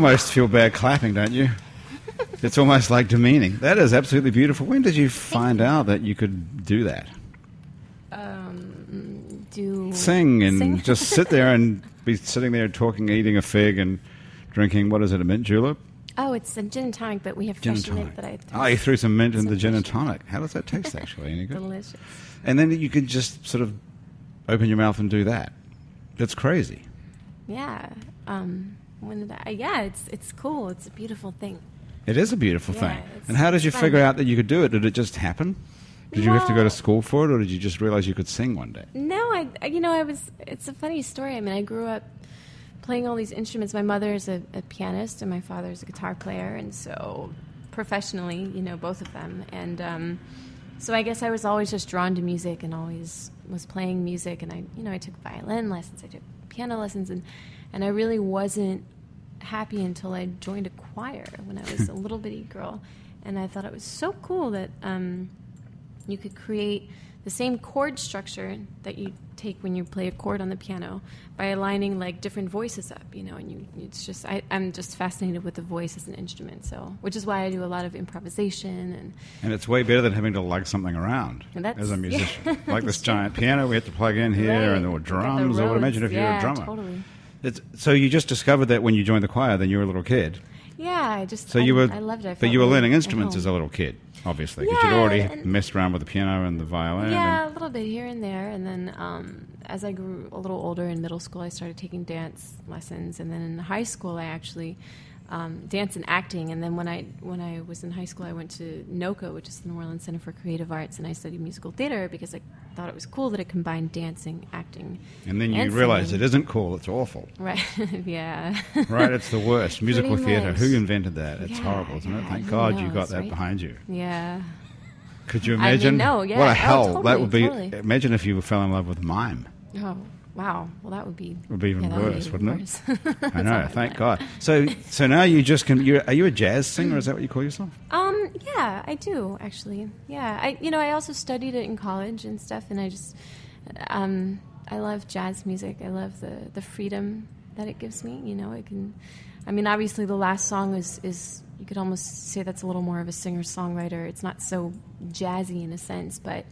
Almost feel bad clapping, don't you? It's almost like demeaning. That is absolutely beautiful. When did you find out that you could do that? Um, do Sing and Sing? just sit there and be sitting there talking, eating a fig and drinking, what is it, a mint julep? Oh, it's a gin and tonic, but we have Gin fresh mint that I Oh, you threw some mint in the gin and tonic. How does that taste, actually? Any good? delicious. And then you could just sort of open your mouth and do that. That's crazy. Yeah. Um, when did I? Yeah, it's it's cool. It's a beautiful thing. It is a beautiful Yeah, thing. And how did you fun. figure out that you could do it? Did it just happen? Did you have to go to school for it, or did you just realize you could sing one day? No, I, I- you know, I was. It's a funny story. I mean, I grew up playing all these instruments. My mother is a, a pianist, and my father is a guitar player, and so professionally, you know, both of them. And um, so I guess I was always just drawn to music, and always was playing music. And I, you know, I took violin lessons, I took piano lessons, and and I really wasn't happy until I joined a choir when I was a little bitty girl, and I thought it was so cool that. Um, you could create the same chord structure that you take when you play a chord on the piano by aligning like different voices up you know and you it's just I, i'm just fascinated with the voice as an instrument so which is why i do a lot of improvisation and And it's way better than having to lug something around as a yeah. musician. like this giant piano we had to plug in here, Right. and there were at the drums. I would imagine if roads. you were a drummer. totally It's, so you just discovered that when you joined the choir, then you were a little kid. yeah i just So I, you were, i loved it I but you were learning instruments as a little kid, obviously, because you'd Yeah, already and- messed around with the piano and the violin. Yeah, a little bit here and there, and then um, as I grew a little older in middle school, I started taking dance lessons, and then in high school, I actually um, dance and acting. And then when I when I was in high school, I went to NOCCA, which is the New Orleans Center for Creative Arts, and I studied musical theater because I thought it was cool that it combined dancing, acting, and then you and realize it singing. isn't cool. It's awful. Right? yeah. Right? It's the worst. Musical theatre. Who invented that? It's Yeah, horrible, isn't it? Thank God you got that right? behind you. yeah. Could you I mean, imagine? no, yeah. What a Oh, hell that would be. totally. Imagine if you fell in love with mime. Oh wow. Well, that would be Would be even yeah, worse, wouldn't worse. it? I know. Thank. God. So, so now you just can. You are you a jazz singer? Is that what you call yourself? Um, yeah, I do actually. Yeah, I you know I also studied it in college and stuff, and I just um, I love jazz music. I love the the freedom that it gives me. You know, it can. I mean, obviously, the last song is is you could almost say that's a little more of a singer songwriter. It's not so jazzy in a sense, but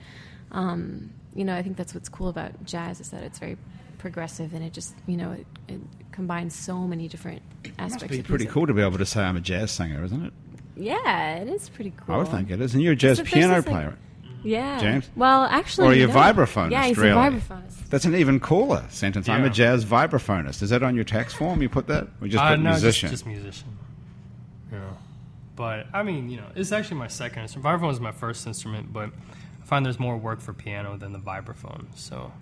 um, you know, I think that's what's cool about jazz is that it's very progressive and it just you know it, it combines so many different aspects. Must be of pretty music. cool to be able to say I'm a jazz singer, isn't it? Yeah, it is pretty cool. I would think it is. And you're a jazz piano this, like- player. Yeah. James? Well, actually. Or are you a no. vibraphonist, Yeah, he's really? a vibraphonist. That's an even cooler sentence. I'm a jazz vibraphonist. Is that on your tax form? You put that? We just Uh, put no, musician. Just, just musician. Yeah. But I mean, you know, it's actually my second instrument. Vibraphone is my first instrument, but I find there's more work for piano than the vibraphone. So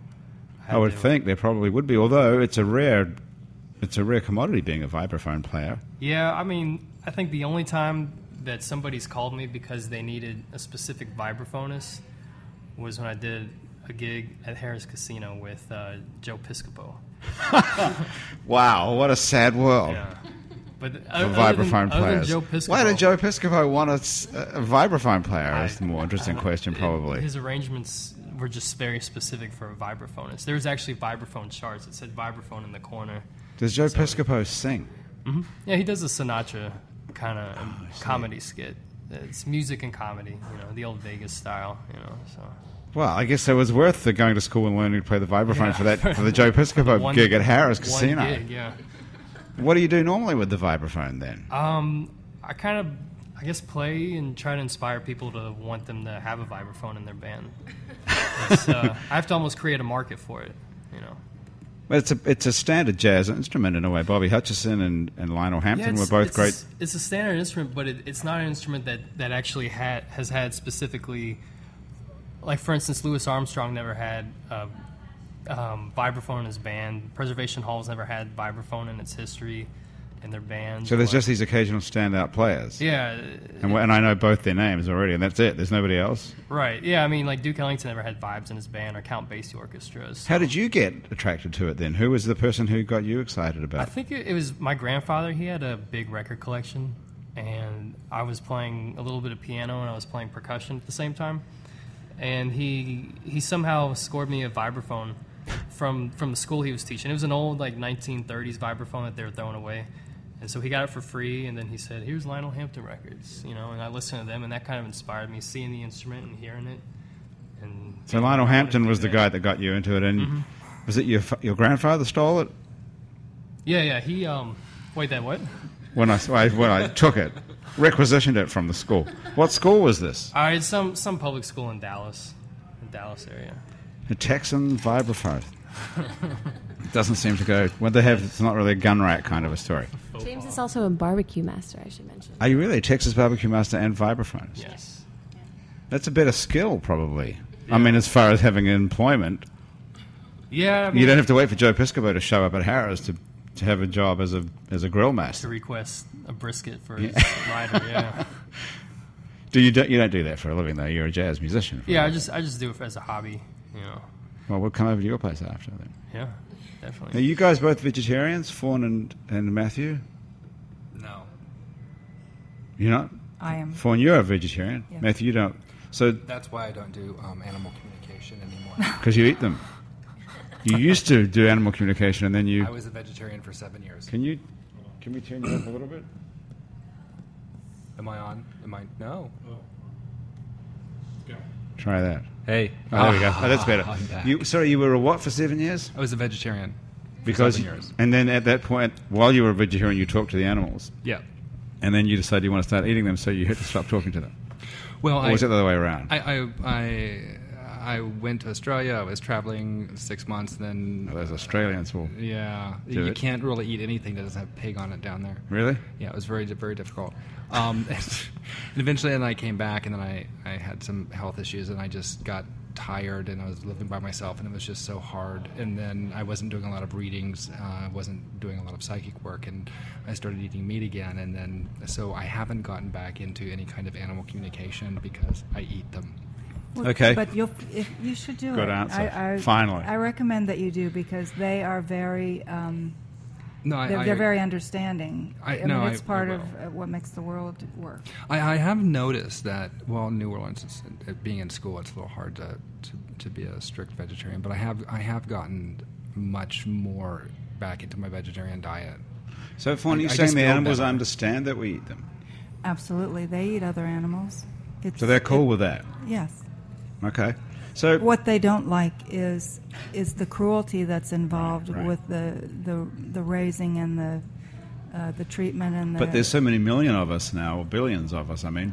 I had would think there probably would be, although it's a rare, it's a rare commodity being a vibraphone player. Yeah, I mean, I think the only time that somebody's called me because they needed a specific vibraphonist was when I did a gig at Harrah's Casino with uh, Joe Piscopo. Wow, what a sad world Yeah. But for other than- vibraphone other than players. Joe Piscopo, Why did Joe Piscopo want a, s- a vibraphone player? I- Is the more interesting question, probably. His arrangements were just very specific for a vibraphonist. There was actually vibraphone charts. It said vibraphone in the corner. Does Joe so- Piscopo sing? hmm Yeah, he does a Sinatra kind of Oh, comedy skit. It's music and comedy, you know, the old Vegas style, you know. So Well, I guess it was worth the going to school and learning to play the vibraphone Yeah. for that for the Joe Piscopo One- gig at Harrah's one Casino. gig, yeah. What do you do normally with the vibraphone then? Um, I kind of, I guess, play and try to inspire people to want them to have a vibraphone in their band. Uh, I have to almost create a market for it, you know. Well, it's a it's a standard jazz instrument in a way. Bobby Hutcherson and, and Lionel Hampton were both it's great. It's a standard instrument, but it, it's not an instrument that, that actually had has had specifically, like for instance, Louis Armstrong never had a um, vibraphone in his band. Preservation Hall's never had vibraphone in its history in their band. So there's just these occasional standout players. yeah, And, and I know both their names already, and that's it. There's nobody else. right. Yeah, I mean, like Duke Ellington never had vibes in his band or Count Basie orchestras. How did you get attracted to it then? Who was the person who got you excited about it? I think it, it was my grandfather. He had a big record collection, and I was playing a little bit of piano and I was playing percussion at the same time. And he he somehow scored me a vibraphone from from the school he was teaching. It was an old like 1930s vibraphone that they were throwing away, and so he got it for free. And then he said, "Here's Lionel Hampton records," you know. And I listened to them, and that kind of inspired me, seeing the instrument and hearing it. And So Lionel Hampton was the that. guy that got you into it, and Mm-hmm. was it your your grandfather stole it? Yeah, yeah. He um. Wait, that what? When I I- when I took it, requisitioned it from the school. What school was this? It's some some public school in Dallas, in Dallas area. A Texan vibraphone. It doesn't seem to go. What they have, it's not really a gun rack kind of a story. James is also a barbecue master, I should mention. Are you really a Texas barbecue master and vibraphones? Yes. That's a better skill, probably. I mean, as far as having employment, Yeah, I mean, you don't have to wait for Joe Piscopo to show up at Harrah's to, to have a job as a as a grill to master. request a brisket for his rider. Yeah. Do you don't, you don't do that for a living though? You're a jazz musician. Yeah, I just I just do it as a hobby. You know. Well, we'll come over to your place after then. Yeah, definitely. Are you guys both vegetarians, Fawn and, and Matthew? No. You're not? I am. Fawn, you're a vegetarian. Yeah. Matthew, you don't. So, That's why I don't do um, animal communication anymore. because you eat them. You used to do animal communication and then you. I was a vegetarian for seven years. Can you. Can we turn you up a little bit? Am I on? Am I? No. Try that. Hey. Oh, there we go. Ah, oh, that's better. You, sorry, you were a what for seven years? I was a vegetarian. Because seven years. and then at that point, while you were a vegetarian, you talked to the animals, Yeah. and then you decided you want to start eating them, so you had to stop talking to them. Well, Or I, was it the other way around? I, I, I, I went to Australia. I was traveling six months. Then, Oh, those Australians will yeah, you it. can't really eat anything that doesn't have pig on it down there. really. Yeah, it was very very difficult. Um, and eventually, then I came back, and then I, I had some health issues, and I just got tired, and I was living by myself, and it was just so hard. And then I wasn't doing a lot of readings, uh, I wasn't doing a lot of psychic work, and I started eating meat again. And then so I haven't gotten back into any kind of animal communication because I eat them. Well, Okay. But you'll, if, you should do Good it. answer. I, I, Finally. I recommend that you do because they are very, um, No, I, they're, I, they're very understanding. I- mean, no, I- it's part I of uh, what makes the world work. I, I have noticed that, well, New Orleans, it's, uh, being in school, it's a little hard to, to, to be a strict vegetarian, but I have, I have gotten much more back into my vegetarian diet. So, Fawn, I- you I saying just the animals better. understand that we eat them, Absolutely, they eat other animals. It's, so they're cool it- with that. Yes. Okay. So, What they don't like is is the cruelty that's involved Right, right. with the, the the raising and the uh, the treatment and the. but there's so many million of us now, or billions of us. I mean,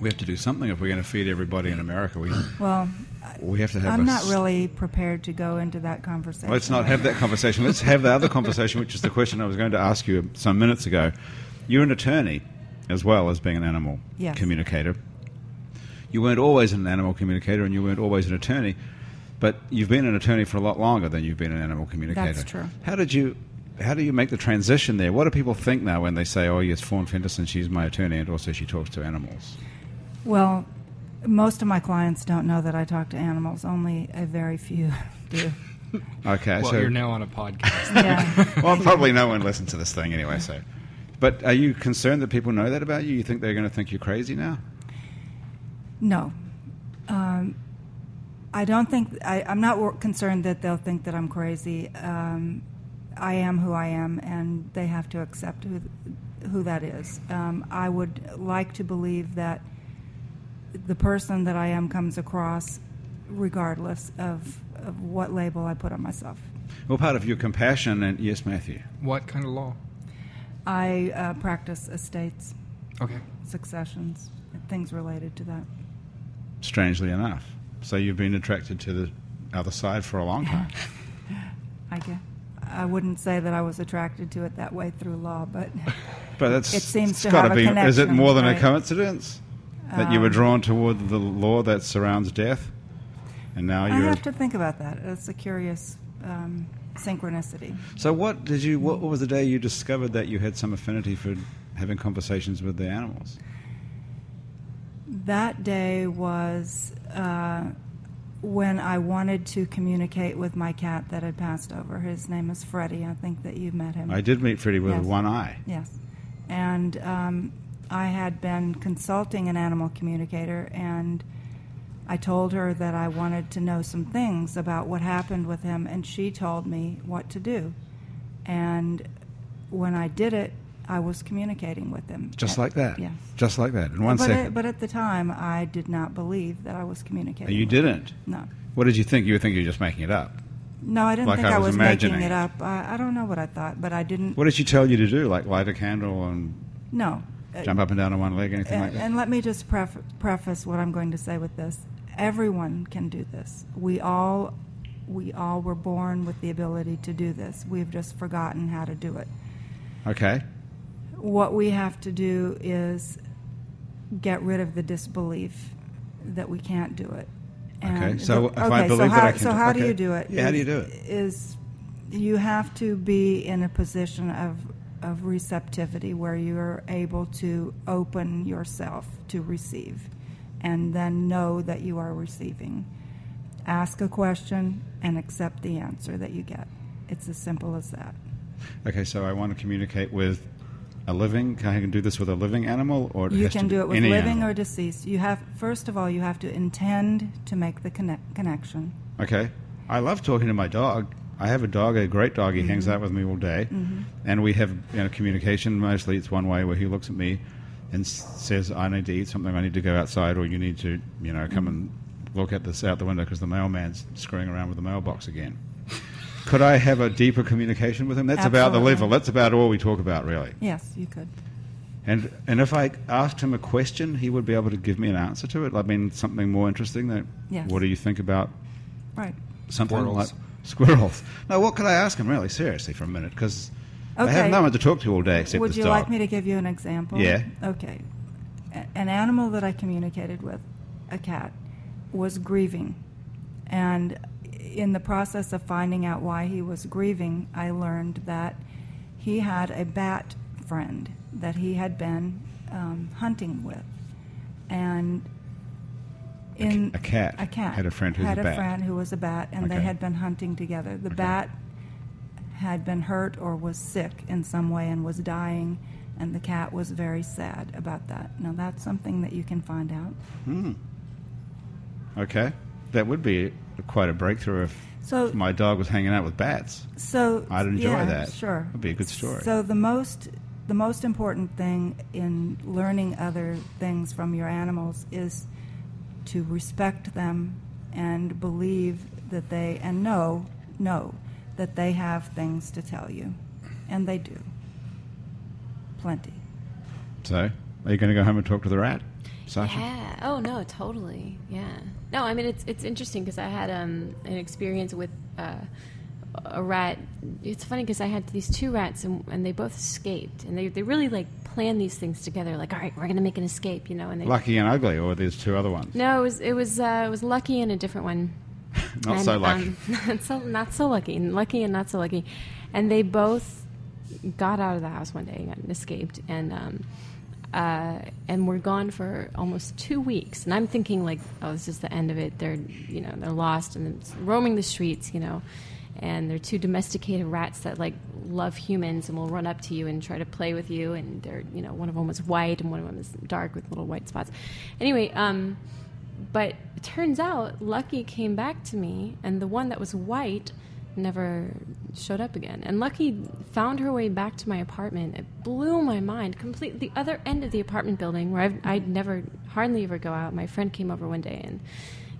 we have to do something if we're going to feed everybody in America. We well, we have to have. I'm not really prepared to go into that conversation. Let's not have that conversation. Let's have the other conversation, which is the question I was going to ask you some minutes ago. You're an attorney as well as being an animal Yes. communicator. You weren't always an animal communicator and you weren't always an attorney, but you've been an attorney for a lot longer than you've been an animal communicator. That's true. How did you how do you make the transition there? What do people think now when they say, "Oh, yes, Fawn Fenderson, she's my attorney, and also she talks to animals"? Well, most of my clients don't know that I talk to animals. Only a very few do. Okay, Well, so you're now on a podcast. Yeah. well, probably no one listens to this thing anyway. So, but are you concerned that people know that about you? You think they're going to think you're crazy now? No. Um, I don't think, I, I'm not concerned that they'll think that I'm crazy. Um, I am who I am, and they have to accept who, who that is. Um, I would like to believe that the person that I am comes across regardless of, of what label I put on myself. Well, part of your compassion and yes, Matthew. what kind of law? I uh, practice estates, Okay. successions, things related to that. Strangely enough, so you've been attracted to the other side for a long time. I guess. I wouldn't say that I was attracted to it that way through law, but But It seems to have a be. Is it more than a coincidence that you were Um, drawn toward the law that surrounds death, and now you're? have to think about that. It's a curious um, synchronicity. So, what did you? What was the day you discovered that you had some affinity for having conversations with the animals? That day was uh, when I wanted to communicate with my cat that had passed over. His name is Freddie. I think that you've met him. I did meet Freddie with Yes. one eye. Yes. And um, I had been consulting an animal communicator, and I told her that I wanted to know some things about what happened with him, and she told me what to do. And when I did it, I was communicating with them. Just Uh, like that. Yes. Just like that. In one but, second. At, but at the time, I did not believe that I was communicating. you didn't. him. No. What did you think? You would think you were just making it up. No, I didn't Like think I I was was, making it up. I, I don't know what I thought, but I didn't. What did she tell you to do? Like light a candle and No. Jump up and down on one leg, anything like that? and let me just pref- preface what I'm going to say with this. Everyone can do this. We all, we all were born with the ability to do this. We've just forgotten how to do it. Okay. What we have to do is get rid of the disbelief that we can't do it. Okay, so the- if I believe so that how, I can so how do you do it? Yeah, how do you do it? Is you have to be in a position of of receptivity where you're able to open yourself to receive, and then know that you are receiving. Ask a question and accept the answer that you get. It's as simple as that. Okay, so I want to communicate with a living. Can I do this with a living animal, or You can do it with living animal? or deceased. You have first of all you have to intend to make the connect, connection. Okay. I love talking to my dog. I have a dog, a great dog. He Mm-hmm. hangs out with me all day, and we have you know, communication. Mostly, it's one way where he looks at me and s- says, "I need to eat something. I need to go outside, or you need to, you know, come and look at this out the window because the mailman's screwing around with the mailbox again." Could I have a deeper communication with him? That's about the level. That's about all we talk about, really. Yes, you could. And and if I asked him a question, he would be able to give me an answer to it. I mean, something more interesting. than Yes. what do you think about Right. something Squirrels. like squirrels? No, what could I ask him really seriously for a minute? Because I have no one to talk to all day except Would this you dog. like me to give you an example? Yeah. Okay. A- an animal that I communicated with, a cat, was grieving. And in the process of finding out why he was grieving, I learned that he had a bat friend that he had been um, hunting with. And in a cat a cat had a friend who's a had bat. friend who was a bat, and they had been hunting together. The Okay. bat had been hurt or was sick in some way and was dying, and the cat was very sad about that. Now, that's something that you can find out. Hmm. Okay, that would be quite a breakthrough if So- my dog was hanging out with bats. So I'd enjoy yeah, that. Sure, it'd be a good story. So the most the most important thing in learning other things from your animals is to respect them and believe that they and know know that they have things to tell you, and they do. Plenty. So, are you going to go home and talk to the rat, Sasha? Yeah. Oh no, totally. Yeah. No, I mean it's it's interesting because I had um, an experience with uh, a rat. It's funny because I had these two rats and, and they both escaped, and they they really like plan these things together. Like, all right, we're gonna make an escape, you know. And they Lucky and ugly, or there's two other ones. no, it was it was uh, it was lucky and a different one. Not And, so lucky. um, not so not so lucky, lucky and not so lucky, and they both got out of the house one day and escaped, and um, uh, and were gone for almost two weeks. And I'm thinking like, oh, this is the end of it. They're you know they're lost and roaming the streets, you know, and they're two domesticated rats that like love humans and will run up to you and try to play with you. And they're you know one of them was white and one of them is dark with little white spots. Anyway. Um, but it turns out Lucky came back to me, and the one that was white never showed up again. And Lucky found her way back to my apartment. It blew my mind. Complete the other end of the apartment building where I've, I'd never, hardly ever go out. My friend came over one day, and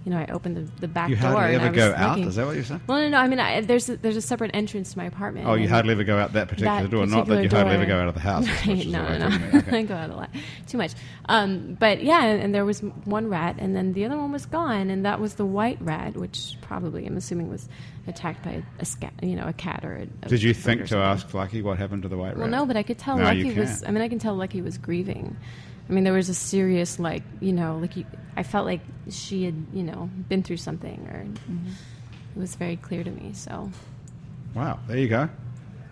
you know, I opened the, the back You door. hardly and I ever go out? looking- Is that what you're saying? Well, no, no. I mean, I, there's a, there's a separate entrance to my apartment. Oh, you hardly ever go out that particular that door. Not that you particular hardly ever go out of the house. Right, no, no. Okay. I go out a lot, too much. Um, but yeah, and there was one rat, and then the other one was gone, and that was the white rat, which probably I'm assuming was attacked by a, scat, you know, a cat or a. a Did you think to ask Lucky what happened to the white rat? Well, no, but I could tell No, Lucky was. I mean, I can tell Lucky was grieving. I mean, there was a serious, like, you know, like you, I felt like she had, you know, been through something, or Mm-hmm. it was very clear to me. So Wow, there you go.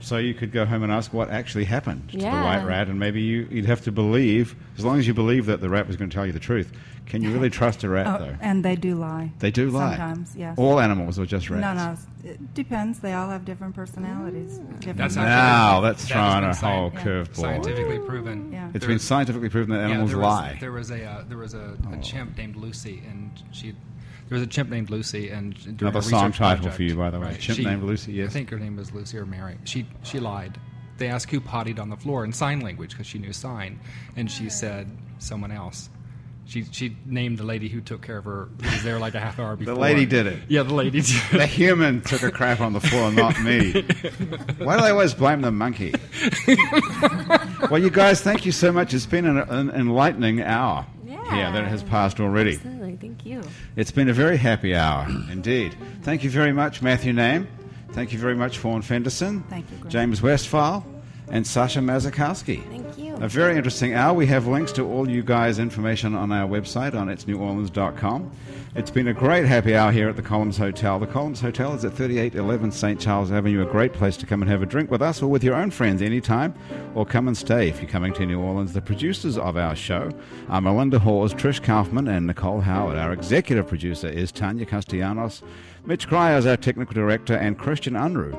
So you could go home and ask what actually happened to the white rat, and maybe you, you'd have to believe, as long as you believe that the rat was going to tell you the truth. Can you really trust a rat, Oh, though? and they do lie. They do lie. Sometimes, yes. All animals or just rats? no, no. It depends. They all have different personalities. Different That's Now that's that has throwing a whole yeah. curveball. Scientifically proven. Yeah. It's There- been scientifically proven that Yeah, animals there was, lie. There was a uh, there was a, a chimp named Lucy, and she there was a chimp named Lucy, and Another song title project- for you, by the way. Chimp she- named Lucy, yes. I think her name was Lucy or Mary. She she lied. They asked who pottied on the floor in sign language because she knew sign, and she said someone else. She she named the lady who took care of her. Who was there like a half hour before. The lady did it. Yeah, the lady did. The it. human took a crap on the floor, not me. Why do they always blame the monkey? well, you guys, thank you so much. It's been an, an enlightening hour Yeah. here that has passed already. Absolutely. Thank you. It's been a very happy hour indeed. Thank you very much, Matthew Name. Thank you very much, Fawn Fenderson. Thank you, Grant. James Westphal and Sasha Masakowski. Thank you. A very interesting hour. We have links to all you guys' information on our website on itsneworleans.com. It's been a great happy hour here at the Columns Hotel. The Columns Hotel is at 3811 St. Charles Avenue, a great place to come and have a drink with us or with your own friends anytime, or come and stay if you're coming to New Orleans. The producers of our show are Melinda Hawes, Trish Kaufman, and Nicole Howard. Our executive producer is Tanya Castellanos. Mitch Cryer is our technical director, and Christian Unruh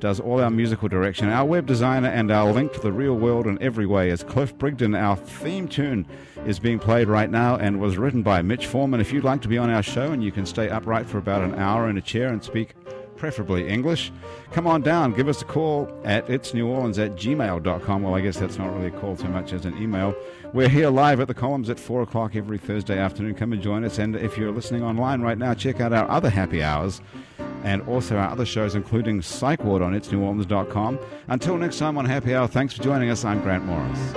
does all our musical direction. Our web designer and our link to the real world in every way is Cliff Brigden. Our theme tune is being played right now and was written by Mitch Foreman. If you'd like to be on our show and you can stay upright for about an hour in a chair and speak preferably English, come on down. Give us a call at itsneworleans at gmail.com. Well, I guess that's not really a call so much as an email. We're here live at the columns at 4 o'clock every Thursday afternoon. Come and join us. And if you're listening online right now, check out our other happy hours and also our other shows, including Psych Ward on itsneworleans.com. Until next time on Happy Hour, thanks for joining us. I'm Grant Morris.